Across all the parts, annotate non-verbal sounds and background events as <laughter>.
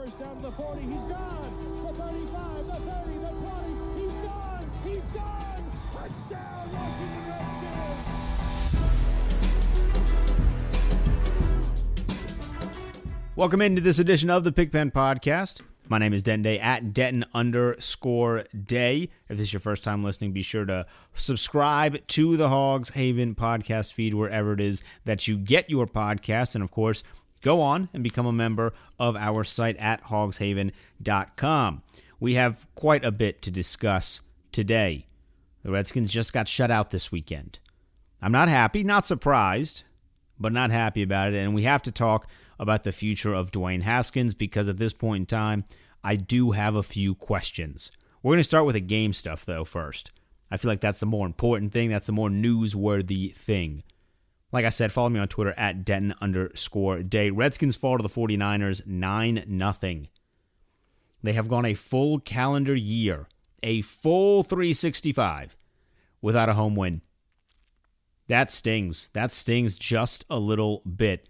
First down to the 40. He's gone. The 35, the 30, the 20. He's gone. He's gone. Touchdown, Washington Redskins. Welcome into this edition of the Pigpen Podcast. My name is Den Day at Denton underscore Day. If this is your first time listening, be sure to subscribe to the Hogs Haven podcast feed wherever it is that you get your podcasts. And of course, go on and become a member of our site at hogshaven.com. We have quite a bit to discuss today. The Redskins just got shut out this weekend. I'm not happy, not surprised, but not happy about it. And we have to talk about the future of Dwayne Haskins because at this point in time, I do have a few questions. We're going to start with the game stuff, though, first. I feel like that's the more important thing. That's the more newsworthy thing. Like I said, follow me on Twitter at Denton underscore day. Redskins fall to the 49ers 9 0. They have gone a full calendar year, a full 365, without a home win. That stings. That stings just a little bit.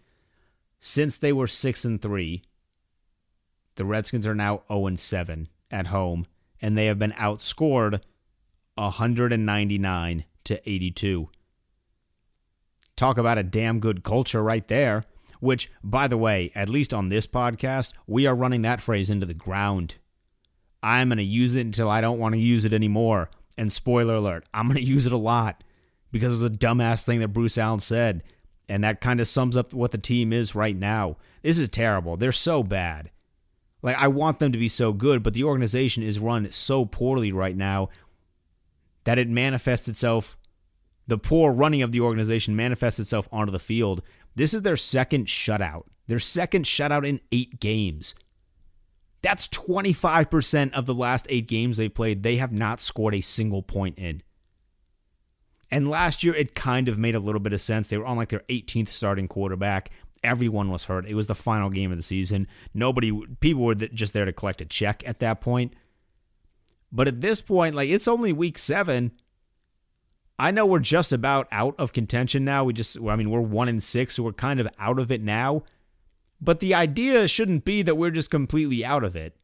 Since they were 6 and 3, the Redskins are now 0 and 7 at home, and they have been outscored 199 to 82. Talk about a damn good culture right there. Which, by the way, at least on this podcast, we are running that phrase into the ground. I'm going to use it until I don't want to use it anymore. And spoiler alert, I'm going to use it a lot because it was a dumbass thing that Bruce Allen said. And that kind of sums up what the team is right now. This is terrible. They're so bad. Like, I want them to be so good, but the organization is run so poorly right now that it manifests itself. The poor running of the organization manifests itself onto the field. This is their second shutout. Their second shutout in eight games. That's 25% of the last eight games they played. They have not scored a single point in. And last year, it kind of made a little bit of sense. They were on like their 18th starting quarterback. Everyone was hurt. It was the final game of the season. Nobody, people were just there to collect a check at that point. But at this point, like it's only week seven. I know we're just about out of contention now. We just, I mean, we're one in six, so we're kind of out of it now. But the idea shouldn't be that we're just completely out of it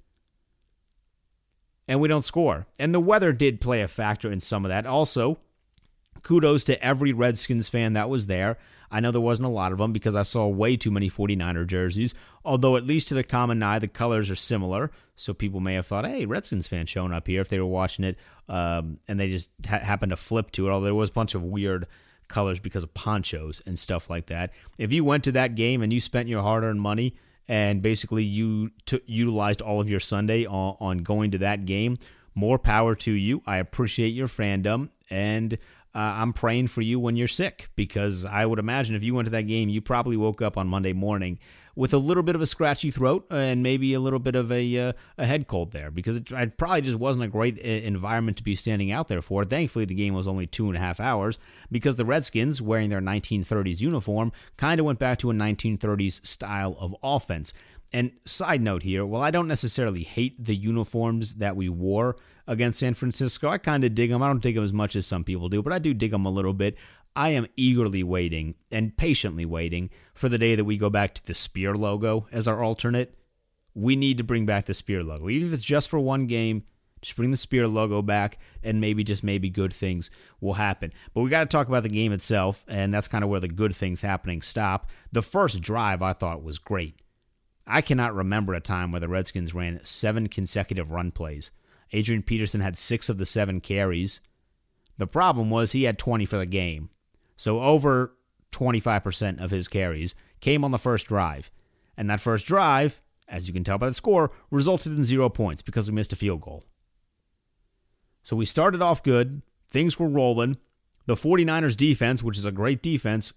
and we don't score. And the weather did play a factor in some of that. Also, kudos to every Redskins fan that was there. I know there wasn't a lot of them because I saw way too many 49er jerseys, although at least to the common eye, the colors are similar. So people may have thought, hey, Redskins fan showing up here if they were watching it um, and they just ha- happened to flip to it, although there was a bunch of weird colors because of ponchos and stuff like that. If you went to that game and you spent your hard earned money and basically you t- utilized all of your Sunday on, on going to that game, more power to you. I appreciate your fandom and uh, I'm praying for you when you're sick because I would imagine if you went to that game, you probably woke up on Monday morning with a little bit of a scratchy throat and maybe a little bit of a uh, a head cold there because it, it, probably just wasn't a great uh, environment to be standing out there for. Thankfully, the game was only two and a half hours because the Redskins, wearing their 1930s uniform, kind of went back to a 1930s style of offense. And side note here, while I don't necessarily hate the uniforms that we wore against San Francisco, I kind of dig them. I don't dig them as much as some people do, but I do dig them a little bit. I am eagerly waiting and patiently waiting for the day that we go back to the spear logo as our alternate. We need to bring back the spear logo, even if it's just for one game. Just bring the Spear logo back, and maybe, just maybe, good things will happen. But we got to talk about the game itself, and that's kind of where the good things happening stop. The first drive I thought was great. I cannot remember a time where the Redskins ran seven consecutive run plays. Adrian Peterson had six of the seven carries. The problem was he had 20 for the game. So over 25% of his carries came on the first drive. And that first drive, as you can tell by the score, resulted in zero points because we missed a field goal. So we started off good. Things were rolling. The 49ers defense, which is a great defense,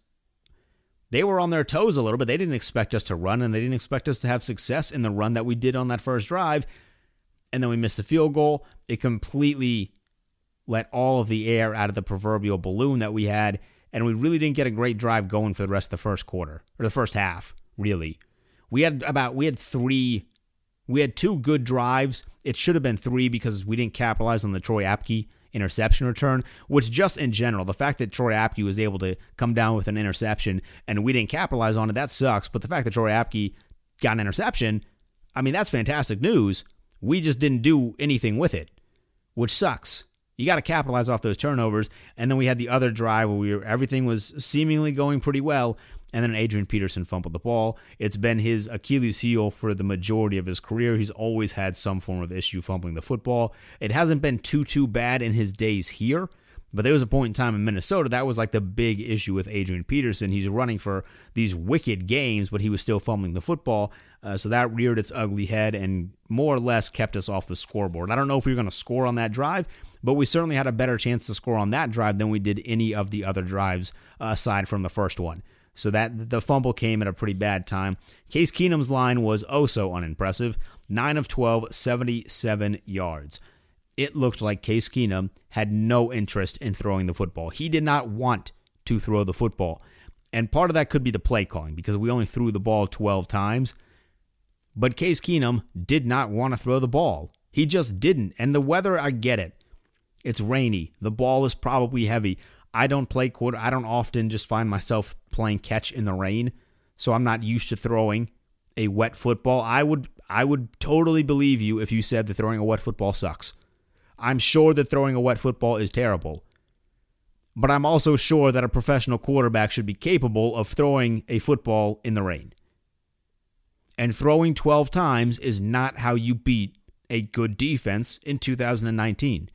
they were on their toes a little bit. They didn't expect us to run, and they didn't expect us to have success in the run that we did on that first drive. And then we missed the field goal. It completely let all of the air out of the proverbial balloon that we had, and we really didn't get a great drive going for the rest of the first quarter or the first half, really. We had about we had three we had two good drives. It should have been three because we didn't capitalize on the Troy Apke interception return, which just in general, the fact that Troy Apke was able to come down with an interception and we didn't capitalize on it, that sucks. But the fact that Troy Apke got an interception, I mean, that's fantastic news. We just didn't do anything with it, which sucks. You got to capitalize off those turnovers. And then we had the other drive where we were, everything was seemingly going pretty well. And then Adrian Peterson fumbled the ball. It's been his Achilles heel for the majority of his career. He's always had some form of issue fumbling the football. It hasn't been too, too bad in his days here. But there was a point in time in Minnesota that was like the big issue with Adrian Peterson. He's running for these wicked games, but he was still fumbling the football. Uh, so that reared its ugly head and more or less kept us off the scoreboard. I don't know if we were going to score on that drive, but we certainly had a better chance to score on that drive than we did any of the other drives aside from the first one. So that the fumble came at a pretty bad time. Case Keenum's line was oh so unimpressive 9 of 12, 77 yards. It looked like Case Keenum had no interest in throwing the football. He did not want to throw the football. And part of that could be the play calling because we only threw the ball 12 times. But Case Keenum did not want to throw the ball. He just didn't. And the weather, I get it. It's rainy. The ball is probably heavy. I don't play quarter. I don't often just find myself playing catch in the rain, so I'm not used to throwing a wet football. I would I would totally believe you if you said that throwing a wet football sucks. I'm sure that throwing a wet football is terrible. But I'm also sure that a professional quarterback should be capable of throwing a football in the rain. And throwing 12 times is not how you beat a good defense in 2019.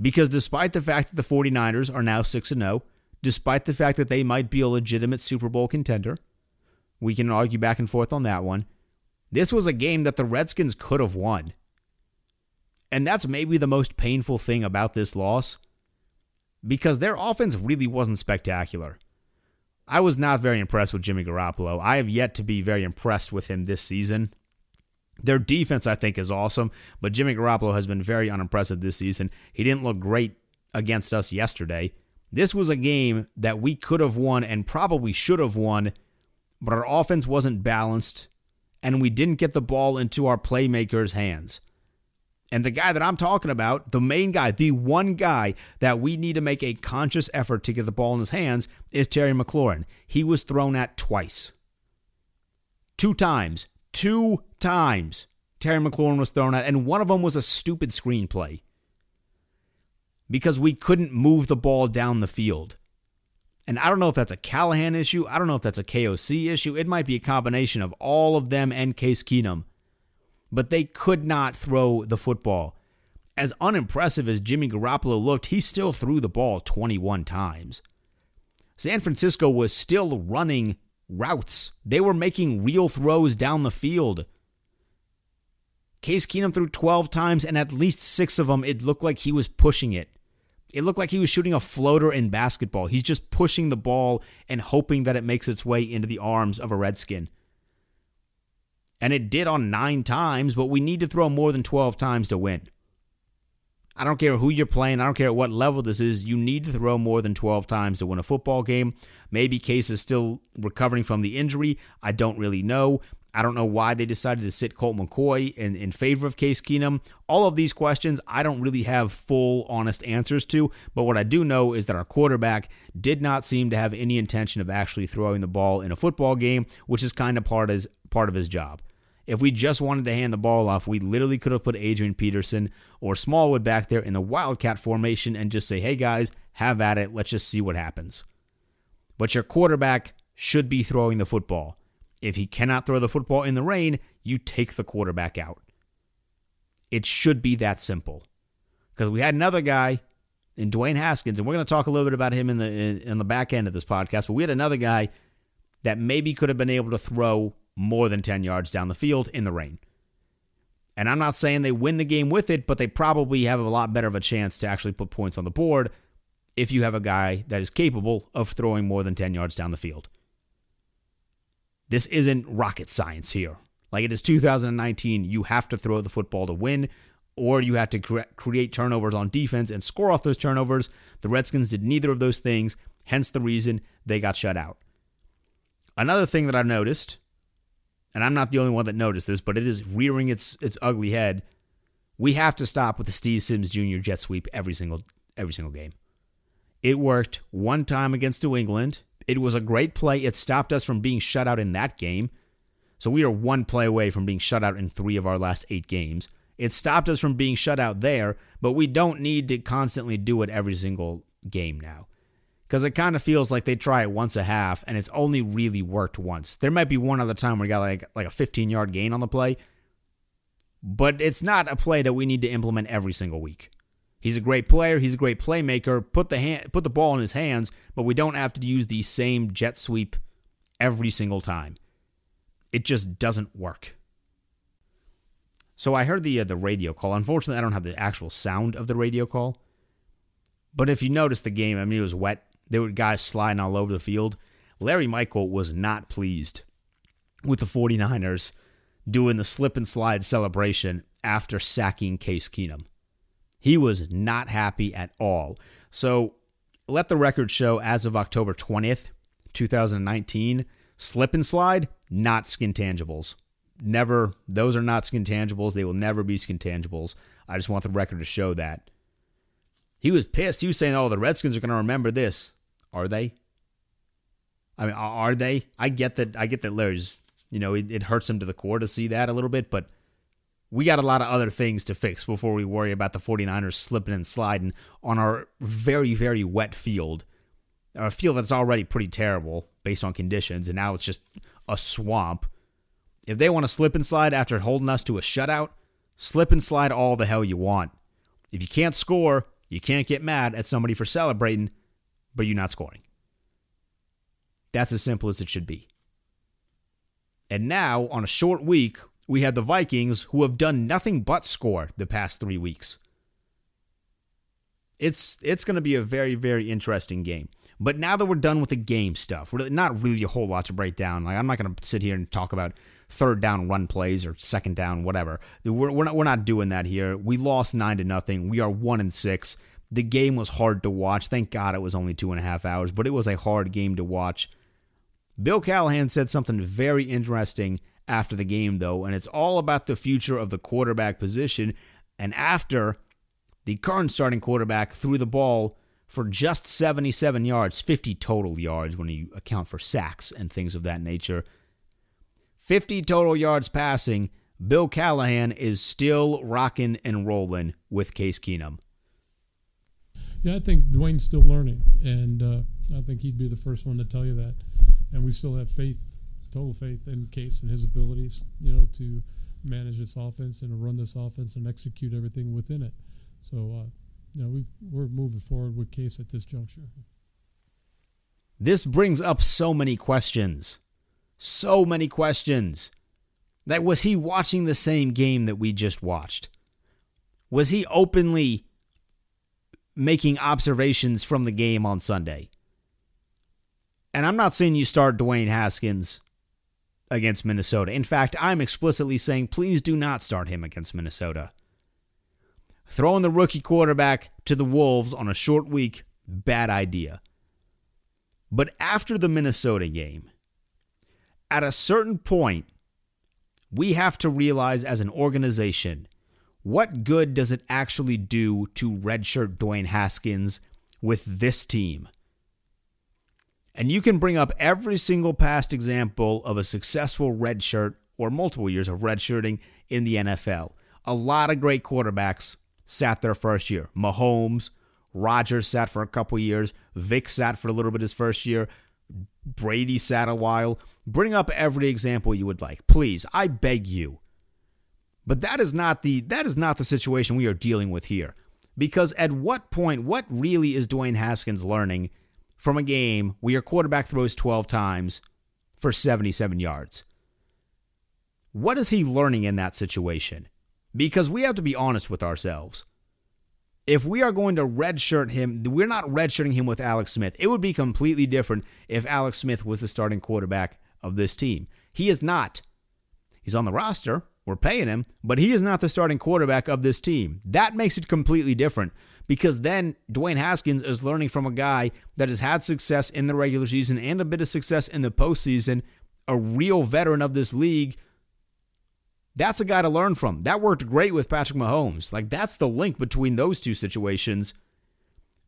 Because despite the fact that the 49ers are now 6 0, despite the fact that they might be a legitimate Super Bowl contender, we can argue back and forth on that one. This was a game that the Redskins could have won. And that's maybe the most painful thing about this loss because their offense really wasn't spectacular. I was not very impressed with Jimmy Garoppolo. I have yet to be very impressed with him this season. Their defense, I think, is awesome, but Jimmy Garoppolo has been very unimpressive this season. He didn't look great against us yesterday. This was a game that we could have won and probably should have won, but our offense wasn't balanced, and we didn't get the ball into our playmakers' hands. And the guy that I'm talking about, the main guy, the one guy that we need to make a conscious effort to get the ball in his hands is Terry McLaurin. He was thrown at twice. Two times Two times Terry McLaurin was thrown at, and one of them was a stupid screenplay because we couldn't move the ball down the field. And I don't know if that's a Callahan issue. I don't know if that's a KOC issue. It might be a combination of all of them and Case Keenum. But they could not throw the football. As unimpressive as Jimmy Garoppolo looked, he still threw the ball 21 times. San Francisco was still running routes. They were making real throws down the field. Case Keenum threw 12 times, and at least six of them, it looked like he was pushing it. It looked like he was shooting a floater in basketball. He's just pushing the ball and hoping that it makes its way into the arms of a Redskin. And it did on nine times, but we need to throw more than 12 times to win. I don't care who you're playing. I don't care at what level this is. You need to throw more than 12 times to win a football game. Maybe Case is still recovering from the injury. I don't really know. I don't know why they decided to sit Colt McCoy in, in favor of Case Keenum. All of these questions I don't really have full, honest answers to. But what I do know is that our quarterback did not seem to have any intention of actually throwing the ball in a football game, which is kind of part, part of his job. If we just wanted to hand the ball off, we literally could have put Adrian Peterson or Smallwood back there in the Wildcat formation and just say, hey guys, have at it. Let's just see what happens. But your quarterback should be throwing the football. If he cannot throw the football in the rain, you take the quarterback out. It should be that simple. Because we had another guy in Dwayne Haskins, and we're going to talk a little bit about him in the in, in the back end of this podcast. But we had another guy that maybe could have been able to throw more than 10 yards down the field in the rain. And I'm not saying they win the game with it, but they probably have a lot better of a chance to actually put points on the board if you have a guy that is capable of throwing more than 10 yards down the field. This isn't rocket science here. Like it is 2019, you have to throw the football to win, or you have to cre- create turnovers on defense and score off those turnovers. The Redskins did neither of those things, hence the reason they got shut out. Another thing that I've noticed, and I'm not the only one that noticed this, but it is rearing its its ugly head. We have to stop with the Steve Sims Jr. jet sweep every single every single game. It worked one time against New England. It was a great play. It stopped us from being shut out in that game. So we are one play away from being shut out in three of our last eight games. It stopped us from being shut out there, but we don't need to constantly do it every single game now. Because it kind of feels like they try it once a half and it's only really worked once. There might be one other time where we got like, like a 15 yard gain on the play, but it's not a play that we need to implement every single week. He's a great player. He's a great playmaker. Put the hand, put the ball in his hands, but we don't have to use the same jet sweep every single time. It just doesn't work. So I heard the uh, the radio call. Unfortunately, I don't have the actual sound of the radio call. But if you notice the game, I mean, it was wet. There were guys sliding all over the field. Larry Michael was not pleased with the 49ers doing the slip and slide celebration after sacking Case Keenum. He was not happy at all. So let the record show as of October 20th, 2019, slip and slide, not Skintangibles. Never, those are not Skintangibles. They will never be Skintangibles. I just want the record to show that. He was pissed. He was saying, oh, the Redskins are going to remember this. Are they? I mean, are they? I get that. I get that Larry's, you know, it, it hurts him to the core to see that a little bit, but we got a lot of other things to fix before we worry about the 49ers slipping and sliding on our very, very wet field. A field that's already pretty terrible based on conditions, and now it's just a swamp. If they want to slip and slide after holding us to a shutout, slip and slide all the hell you want. If you can't score, you can't get mad at somebody for celebrating, but you're not scoring. That's as simple as it should be. And now, on a short week, we have the Vikings who have done nothing but score the past three weeks. It's it's going to be a very very interesting game. But now that we're done with the game stuff, we're not really a whole lot to break down. Like I'm not going to sit here and talk about third down run plays or second down whatever. We're, we're not we're not doing that here. We lost nine to nothing. We are one and six. The game was hard to watch. Thank God it was only two and a half hours, but it was a hard game to watch. Bill Callahan said something very interesting after the game, though, and it's all about the future of the quarterback position. And after the current starting quarterback threw the ball for just 77 yards, 50 total yards when you account for sacks and things of that nature. 50 total yards passing. Bill Callahan is still rocking and rolling with Case Keenum. Yeah, I think Dwayne's still learning, and uh, I think he'd be the first one to tell you that. And we still have faith total faith in Case and his abilities, you know, to manage this offense and run this offense and execute everything within it. So, uh, you know, we've, we're moving forward with Case at this juncture. This brings up so many questions. So many questions. That was he watching the same game that we just watched? Was he openly making observations from the game on Sunday? And I'm not saying you start Dwayne Haskins against Minnesota. In fact, I'm explicitly saying please do not start him against Minnesota. Throwing the rookie quarterback to the Wolves on a short week, bad idea. But after the Minnesota game, at a certain point, we have to realize as an organization what good does it actually do to redshirt Dwayne Haskins with this team? And you can bring up every single past example of a successful redshirt or multiple years of redshirting in the NFL. A lot of great quarterbacks sat their first year. Mahomes, Rodgers sat for a couple years. Vic sat for a little bit his first year. Brady sat a while. Bring up every example you would like. Please, I beg you. But that is not the that is not the situation we are dealing with here. Because at what point, what really is Dwayne Haskins learning from a game where your quarterback throws 12 times for 77 yards? What is he learning in that situation? Because we have to be honest with ourselves. If we are going to redshirt him, we're not redshirting him with Alex Smith. It would be completely different if Alex Smith was the starting quarterback of this team. He is not. He's on the roster. We're paying him, but he is not the starting quarterback of this team. That makes it completely different because then Dwayne Haskins is learning from a guy that has had success in the regular season and a bit of success in the postseason, a real veteran of this league. That's a guy to learn from. That worked great with Patrick Mahomes. Like, that's the link between those two situations.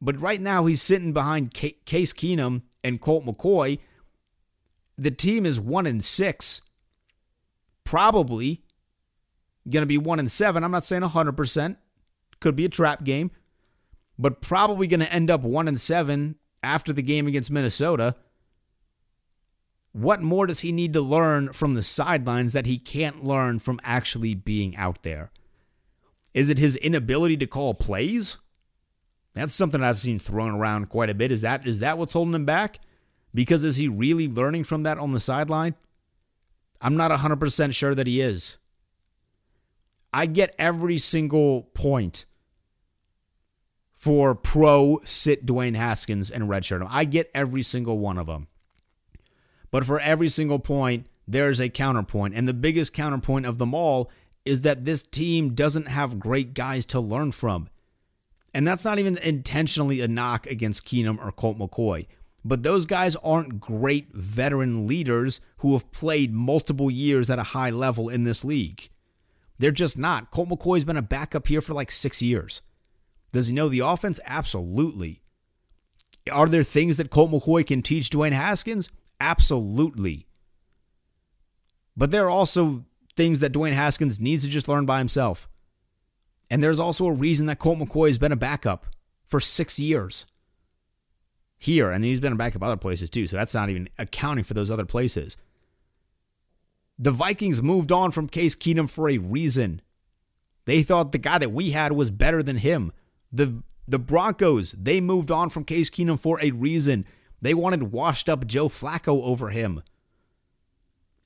But right now, he's sitting behind Case Keenum and Colt McCoy. The team is one in six. Probably going to be 1 and 7. I'm not saying 100%. Could be a trap game. But probably going to end up 1 and 7 after the game against Minnesota. What more does he need to learn from the sidelines that he can't learn from actually being out there? Is it his inability to call plays? That's something I've seen thrown around quite a bit. Is that is that what's holding him back? Because is he really learning from that on the sideline? I'm not 100% sure that he is. I get every single point for pro sit Dwayne Haskins and redshirt him. I get every single one of them. But for every single point, there's a counterpoint. And the biggest counterpoint of them all is that this team doesn't have great guys to learn from. And that's not even intentionally a knock against Keenum or Colt McCoy. But those guys aren't great veteran leaders who have played multiple years at a high level in this league. They're just not. Colt McCoy's been a backup here for like six years. Does he know the offense? Absolutely. Are there things that Colt McCoy can teach Dwayne Haskins? Absolutely. But there are also things that Dwayne Haskins needs to just learn by himself. And there's also a reason that Colt McCoy has been a backup for six years here, and he's been a backup other places too. So that's not even accounting for those other places. The Vikings moved on from Case Keenum for a reason. They thought the guy that we had was better than him. The the Broncos, they moved on from Case Keenum for a reason. They wanted washed up Joe Flacco over him.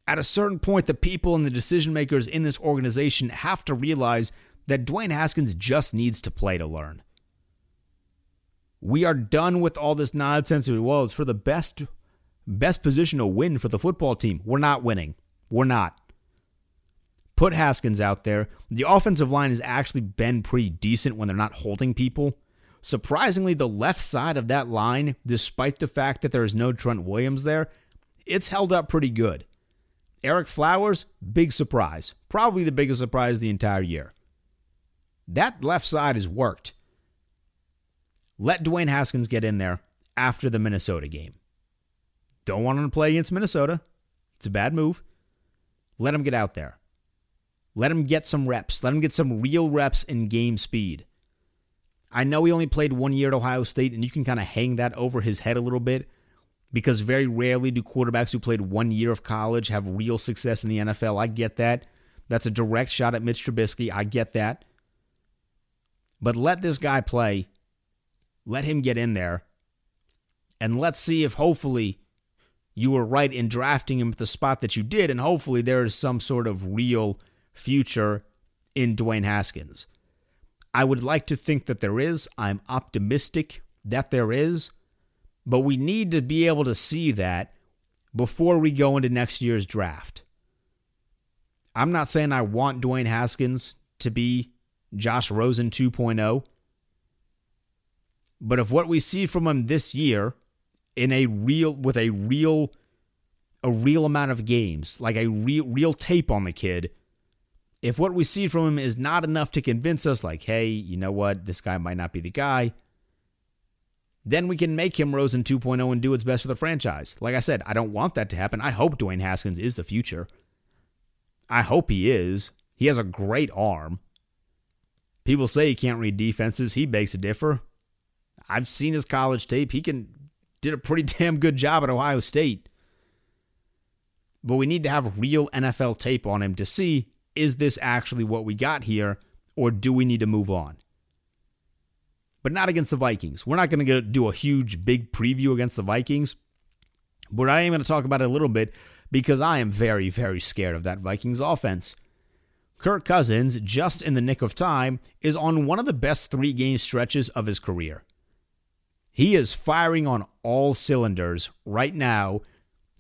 At a certain point, the people and the decision makers in this organization have to realize that Dwayne Haskins just needs to play to learn. We are done with all this nonsense. Well, it's for the best best position to win for the football team. We're not winning. We're not. Put Haskins out there. The offensive line has actually been pretty decent when they're not holding people. Surprisingly, the left side of that line, despite the fact that there is no Trent Williams there, it's held up pretty good. Ereck Flowers, big surprise. Probably the biggest surprise the entire year. That left side has worked. Let Dwayne Haskins get in there after the Minnesota game. Don't want him to play against Minnesota. It's a bad move. Let him get out there. Let him get some reps. Let him get some real reps in game speed. I know he only played one year at Ohio State, and you can kind of hang that over his head a little bit because very rarely do quarterbacks who played one year of college have real success in the NFL. I get that. That's a direct shot at Mitch Trubisky. I get that. But let this guy play. Let him get in there. And let's see if hopefully you were right in drafting him at the spot that you did, and hopefully there is some sort of real future in Dwayne Haskins. I would like to think that there is. I'm optimistic that there is, but we need to be able to see that before we go into next year's draft. I'm not saying I want Dwayne Haskins to be Josh Rosen 2.0, but if what we see from him this year in a real with a real a real amount of games, like a real real tape on the kid. If what we see from him is not enough to convince us like, "Hey, you know what? This guy might not be the guy." Then we can make him Rosen 2.0 and do what's best for the franchise. Like I said, I don't want that to happen. I hope Dwayne Haskins is the future. I hope he is. He has a great arm. People say he can't read defenses. He begs to differ. I've seen his college tape. He can did a pretty <laughs> damn good job at Ohio State. But we need to have real NFL tape on him to see is this actually what we got here or do we need to move on? But not against the Vikings. We're not going to do a huge big preview against the Vikings. But I am going to talk about it a little bit because I am very, very scared of that Vikings offense. Kirk Cousins, just in the nick of time, is on one of the best three game stretches of his career. He is firing on all cylinders right now,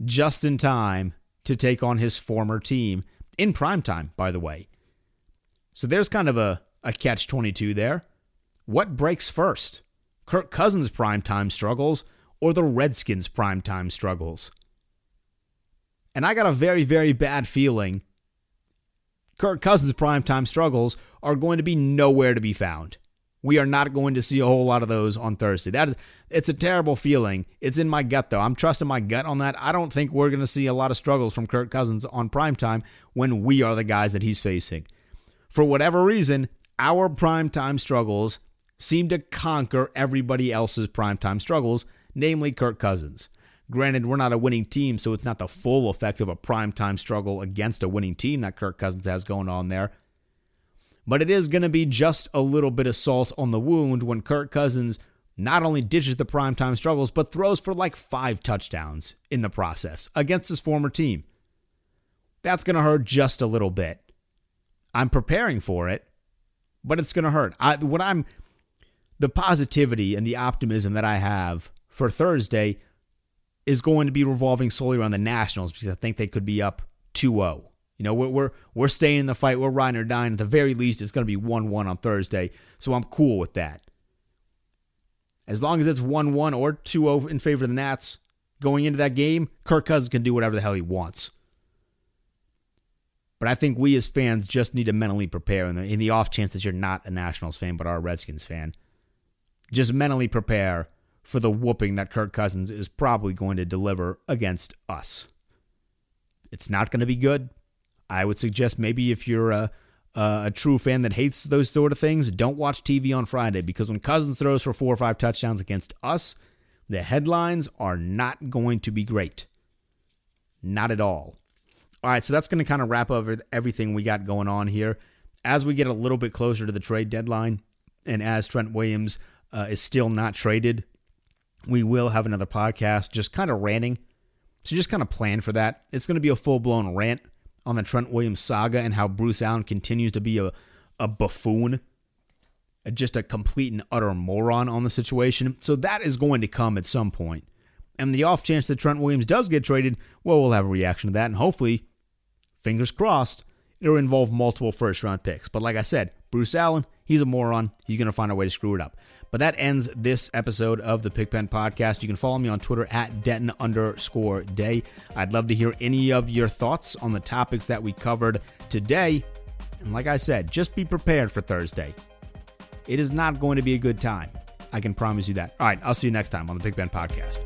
just in time to take on his former team in prime time, by the way. So there's kind of a, a catch 22 there. What breaks first? Kirk Cousins' primetime struggles or the Redskins' primetime struggles? And I got a very, very bad feeling Kirk Cousins' primetime struggles are going to be nowhere to be found. We are not going to see a whole lot of those on Thursday. That is, it's a terrible feeling. It's in my gut, though. I'm trusting my gut on that. I don't think we're going to see a lot of struggles from Kirk Cousins on primetime when we are the guys that he's facing. For whatever reason, our primetime struggles seem to conquer everybody else's primetime struggles, namely Kirk Cousins. Granted, we're not a winning team, so it's not the full effect of a primetime struggle against a winning team that Kirk Cousins has going on there. But it is going to be just a little bit of salt on the wound when Kirk Cousins not only ditches the primetime struggles, but throws for like five touchdowns in the process against his former team. That's going to hurt just a little bit. I'm preparing for it, but it's going to hurt. I, what I'm, the positivity and the optimism that I have for Thursday is going to be revolving solely around the Nationals because I think they could be up 2-0. You know, we're, we're we're staying in the fight. We're riding or dying. At the very least, it's going to be 1-1 on Thursday. So I'm cool with that. As long as it's 1-1 or 2-0 in favor of the Nats going into that game, Kirk Cousins can do whatever the hell he wants. But I think we as fans just need to mentally prepare in the, in the off chance that you're not a Nationals fan but are a Redskins fan. Just mentally prepare for the whooping that Kirk Cousins is probably going to deliver against us. It's not going to be good. I would suggest maybe if you're a, a, true fan that hates those sort of things, don't watch TV on Friday because when Cousins throws for four or five touchdowns against us, the headlines are not going to be great. Not at all. All right, so that's going to kind of wrap up everything we got going on here. As we get a little bit closer to the trade deadline, and as Trent Williams uh, is still not traded, we will have another podcast just kind of ranting. So just kind of plan for that. It's going to be a full blown rant on the Trent Williams saga and how Bruce Allen continues to be a, a buffoon, just a complete and utter moron on the situation. So that is going to come at some point. And the off chance that Trent Williams does get traded, well, we'll have a reaction to that. And hopefully, fingers crossed, it'll involve multiple first round picks. But like I said, Bruce Allen, he's a moron. He's going to find a way to screw it up. But that ends this episode of the Pigpen Podcast. You can follow me on Twitter at Denton underscore day. I'd love to hear any of your thoughts on the topics that we covered today. And like I said, just be prepared for Thursday. It is not going to be a good time. I can promise you that. All right, I'll see you next time on the Pigpen Podcast.